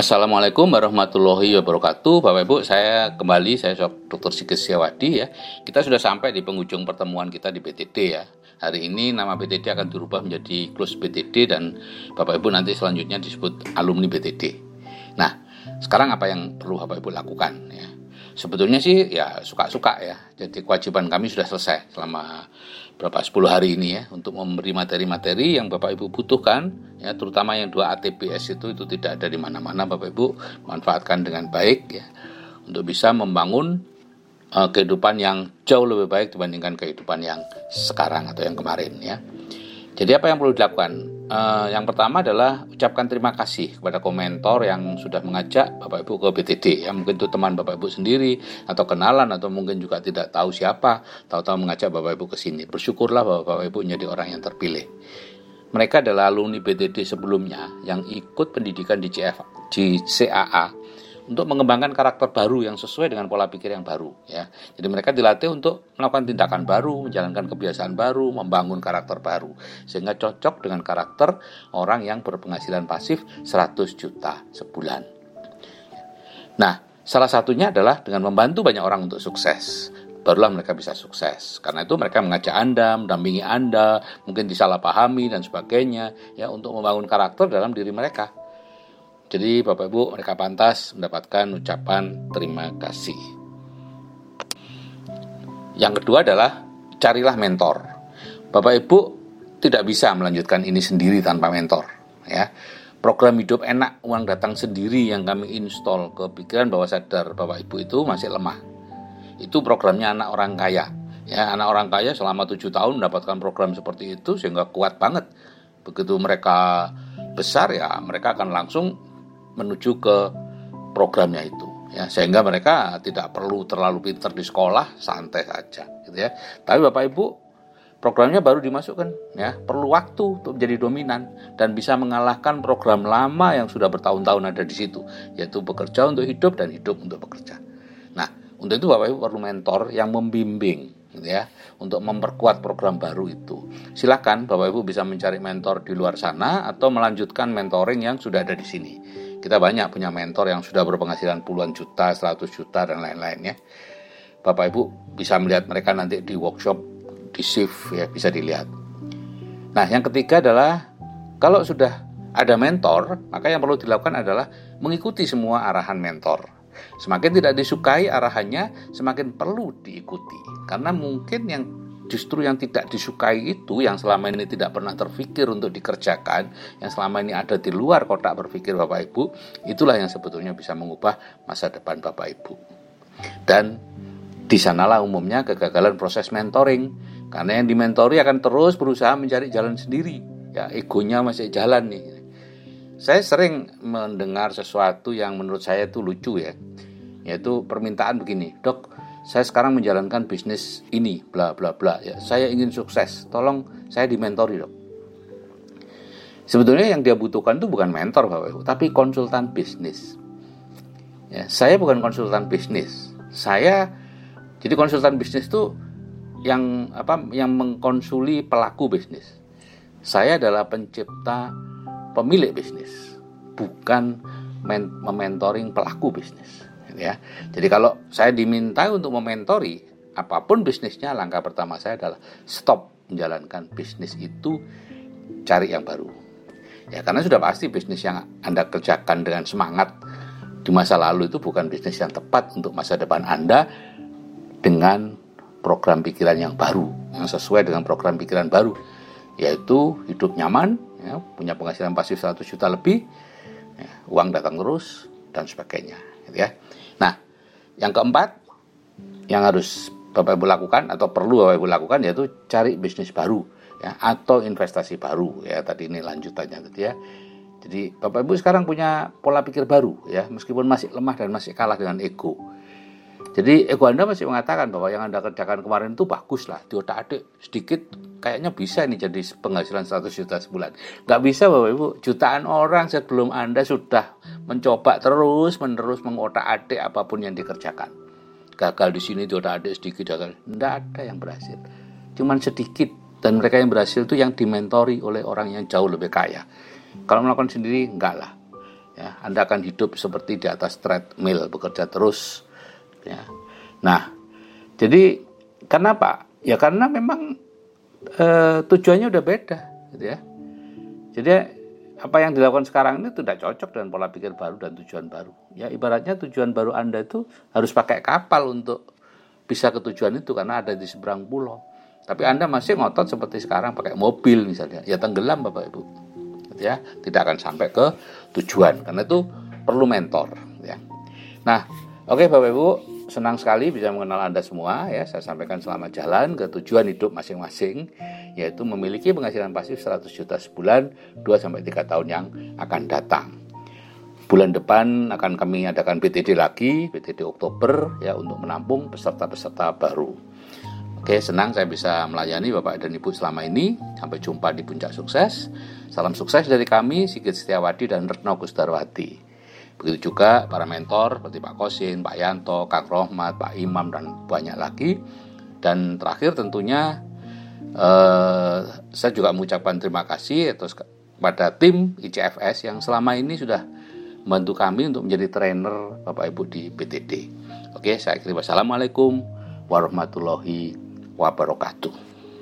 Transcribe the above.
Assalamualaikum warahmatullahi wabarakatuh. Bapak Ibu saya kembali saya Dr. Sigis Siawadi ya. Kita sudah sampai di penghujung pertemuan kita di BTD ya. Hari ini nama BTD akan dirubah menjadi Close BTD dan Bapak Ibu nanti selanjutnya disebut alumni BTD Nah sekarang apa yang perlu Bapak Ibu lakukan ya Sebetulnya sih ya suka-suka ya Jadi kewajiban kami sudah selesai selama berapa 10 hari ini ya untuk memberi materi-materi yang Bapak Ibu butuhkan ya terutama yang dua ATPS itu itu tidak ada di mana-mana Bapak Ibu manfaatkan dengan baik ya untuk bisa membangun uh, kehidupan yang jauh lebih baik dibandingkan kehidupan yang sekarang atau yang kemarin ya. Jadi apa yang perlu dilakukan? Uh, yang pertama adalah ucapkan terima kasih kepada komentor yang sudah mengajak Bapak Ibu ke BTD ya mungkin itu teman Bapak Ibu sendiri atau kenalan atau mungkin juga tidak tahu siapa tahu-tahu mengajak Bapak Ibu ke sini. Bersyukurlah bahwa Bapak Ibu menjadi orang yang terpilih. Mereka adalah alumni BTD sebelumnya yang ikut pendidikan di CF, di CAA untuk mengembangkan karakter baru yang sesuai dengan pola pikir yang baru ya. Jadi mereka dilatih untuk melakukan tindakan baru, menjalankan kebiasaan baru, membangun karakter baru sehingga cocok dengan karakter orang yang berpenghasilan pasif 100 juta sebulan. Nah, salah satunya adalah dengan membantu banyak orang untuk sukses barulah mereka bisa sukses. Karena itu mereka mengajak Anda, mendampingi Anda, mungkin disalahpahami dan sebagainya ya untuk membangun karakter dalam diri mereka. Jadi Bapak Ibu mereka pantas mendapatkan ucapan terima kasih. Yang kedua adalah carilah mentor. Bapak Ibu tidak bisa melanjutkan ini sendiri tanpa mentor, ya. Program hidup enak uang datang sendiri yang kami install ke pikiran bawah sadar Bapak Ibu itu masih lemah. Itu programnya anak orang kaya. Ya, anak orang kaya selama tujuh tahun mendapatkan program seperti itu sehingga kuat banget. Begitu mereka besar ya mereka akan langsung menuju ke programnya itu ya. Sehingga mereka tidak perlu terlalu pintar di sekolah santai saja gitu ya. Tapi bapak ibu programnya baru dimasukkan ya. Perlu waktu untuk menjadi dominan dan bisa mengalahkan program lama yang sudah bertahun-tahun ada di situ yaitu bekerja untuk hidup dan hidup untuk bekerja. Nah untuk itu bapak ibu perlu mentor yang membimbing gitu ya untuk memperkuat program baru itu. Silakan bapak ibu bisa mencari mentor di luar sana atau melanjutkan mentoring yang sudah ada di sini kita banyak punya mentor yang sudah berpenghasilan puluhan juta, 100 juta, dan lain-lain ya. Bapak Ibu bisa melihat mereka nanti di workshop, di shift ya, bisa dilihat. Nah, yang ketiga adalah kalau sudah ada mentor, maka yang perlu dilakukan adalah mengikuti semua arahan mentor. Semakin tidak disukai arahannya, semakin perlu diikuti. Karena mungkin yang justru yang tidak disukai itu yang selama ini tidak pernah terfikir untuk dikerjakan yang selama ini ada di luar kotak berpikir Bapak Ibu itulah yang sebetulnya bisa mengubah masa depan Bapak Ibu. Dan di sanalah umumnya kegagalan proses mentoring. Karena yang dimentori akan terus berusaha mencari jalan sendiri. Ya egonya masih jalan nih. Saya sering mendengar sesuatu yang menurut saya itu lucu ya. Yaitu permintaan begini dok saya sekarang menjalankan bisnis ini bla bla bla ya. Saya ingin sukses. Tolong saya dimentori dok. Sebetulnya yang dia butuhkan itu bukan mentor bapak ibu tapi konsultan bisnis. Ya saya bukan konsultan bisnis. Saya jadi konsultan bisnis itu yang apa yang mengkonsuli pelaku bisnis. Saya adalah pencipta pemilik bisnis bukan mementoring pelaku bisnis ya. Jadi kalau saya diminta untuk mementori apa pun bisnisnya, langkah pertama saya adalah stop menjalankan bisnis itu, cari yang baru. Ya karena sudah pasti bisnis yang Anda kerjakan dengan semangat di masa lalu itu bukan bisnis yang tepat untuk masa depan Anda dengan program pikiran yang baru, yang sesuai dengan program pikiran baru, yaitu hidup nyaman, ya, punya penghasilan pasif 100 juta lebih, uang datang terus, dan sebagainya. Gitu ya. Nah, yang keempat yang harus Bapak Ibu lakukan atau perlu Bapak Ibu lakukan yaitu cari bisnis baru ya atau investasi baru ya tadi ini lanjutannya gitu ya. Jadi Bapak Ibu sekarang punya pola pikir baru ya meskipun masih lemah dan masih kalah dengan ego. Jadi ego Anda masih mengatakan bahwa yang Anda kerjakan kemarin itu bagus lah, di otak adik sedikit kayaknya bisa nih jadi penghasilan 100 juta sebulan. Gak bisa Bapak Ibu, jutaan orang sebelum Anda sudah mencoba terus menerus mengotak adik apa pun yang dikerjakan. Gagal di sini di otak adik sedikit gagal. Tidak ada yang berhasil. Cuman sedikit dan mereka yang berhasil itu yang dimentori oleh orang yang jauh lebih kaya. Kalau melakukan sendiri enggak lah. Ya, Anda akan hidup seperti di atas treadmill, bekerja terus. Ya. Nah, jadi kenapa? Ya karena memang e, tujuannya udah beda, gitu ya. Jadi apa yang dilakukan sekarang ini tidak cocok dengan pola pikir baru dan tujuan baru. Ya ibaratnya tujuan baru Anda itu harus pakai kapal untuk bisa ke tujuan itu karena ada di seberang pulau. Tapi Anda masih ngotot seperti sekarang pakai mobil misalnya, ya tenggelam Bapak Ibu. Gitu ya, tidak akan sampai ke tujuan karena itu perlu mentor ya. Nah, oke Bapak Ibu, senang sekali bisa mengenal Anda semua ya. Saya sampaikan selamat jalan ke tujuan hidup masing-masing yaitu memiliki penghasilan pasif 100 juta sebulan 2 sampai 3 tahun yang akan datang. Bulan depan akan kami adakan BTD lagi, BTD Oktober ya untuk menampung peserta-peserta baru. Oke, senang saya bisa melayani Bapak dan Ibu selama ini. Sampai jumpa di puncak sukses. Salam sukses dari kami, Sigit Setiawadi dan Retno Gusdarwati. Begitu juga para mentor seperti Pak Kosin, Pak Yanto, Kang Rohmat, Pak Imam, dan banyak lagi. Dan terakhir tentunya eh, saya juga mengucapkan terima kasih atas pada tim ICFS yang selama ini sudah membantu kami untuk menjadi trainer Bapak Ibu di PTD. Oke, saya kirim wassalamualaikum warahmatullahi wabarakatuh.